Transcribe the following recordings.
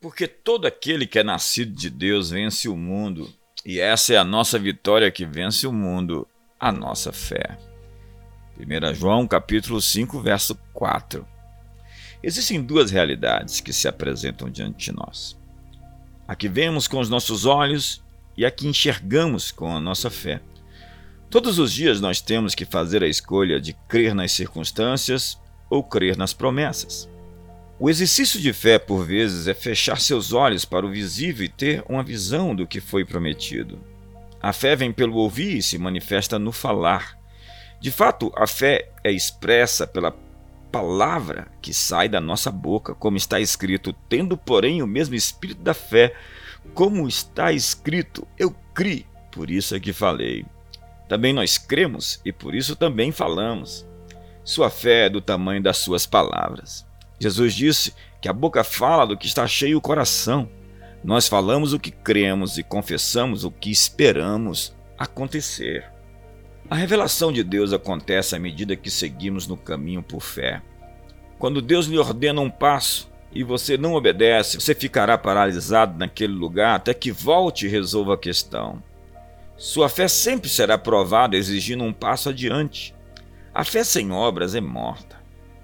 Porque todo aquele que é nascido de Deus vence o mundo, e essa é a nossa vitória que vence o mundo, a nossa fé. 1 João capítulo 5, verso 4. Existem duas realidades que se apresentam diante de nós. A que vemos com os nossos olhos e a que enxergamos com a nossa fé. Todos os dias nós temos que fazer a escolha de crer nas circunstâncias ou crer nas promessas. O exercício de fé, por vezes, é fechar seus olhos para o visível e ter uma visão do que foi prometido. A fé vem pelo ouvir e se manifesta no falar. De fato, a fé é expressa pela palavra que sai da nossa boca, como está escrito, tendo, porém, o mesmo espírito da fé, como está escrito, eu criei, por isso é que falei. Também nós cremos e por isso também falamos. Sua fé é do tamanho das suas palavras. Jesus disse que a boca fala do que está cheio o coração. Nós falamos o que cremos e confessamos o que esperamos acontecer. A revelação de Deus acontece à medida que seguimos no caminho por fé. Quando Deus lhe ordena um passo e você não obedece, você ficará paralisado naquele lugar até que volte e resolva a questão. Sua fé sempre será provada exigindo um passo adiante. A fé sem obras é morta.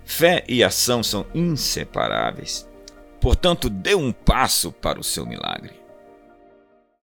Fé e ação são inseparáveis. Portanto, dê um passo para o seu milagre.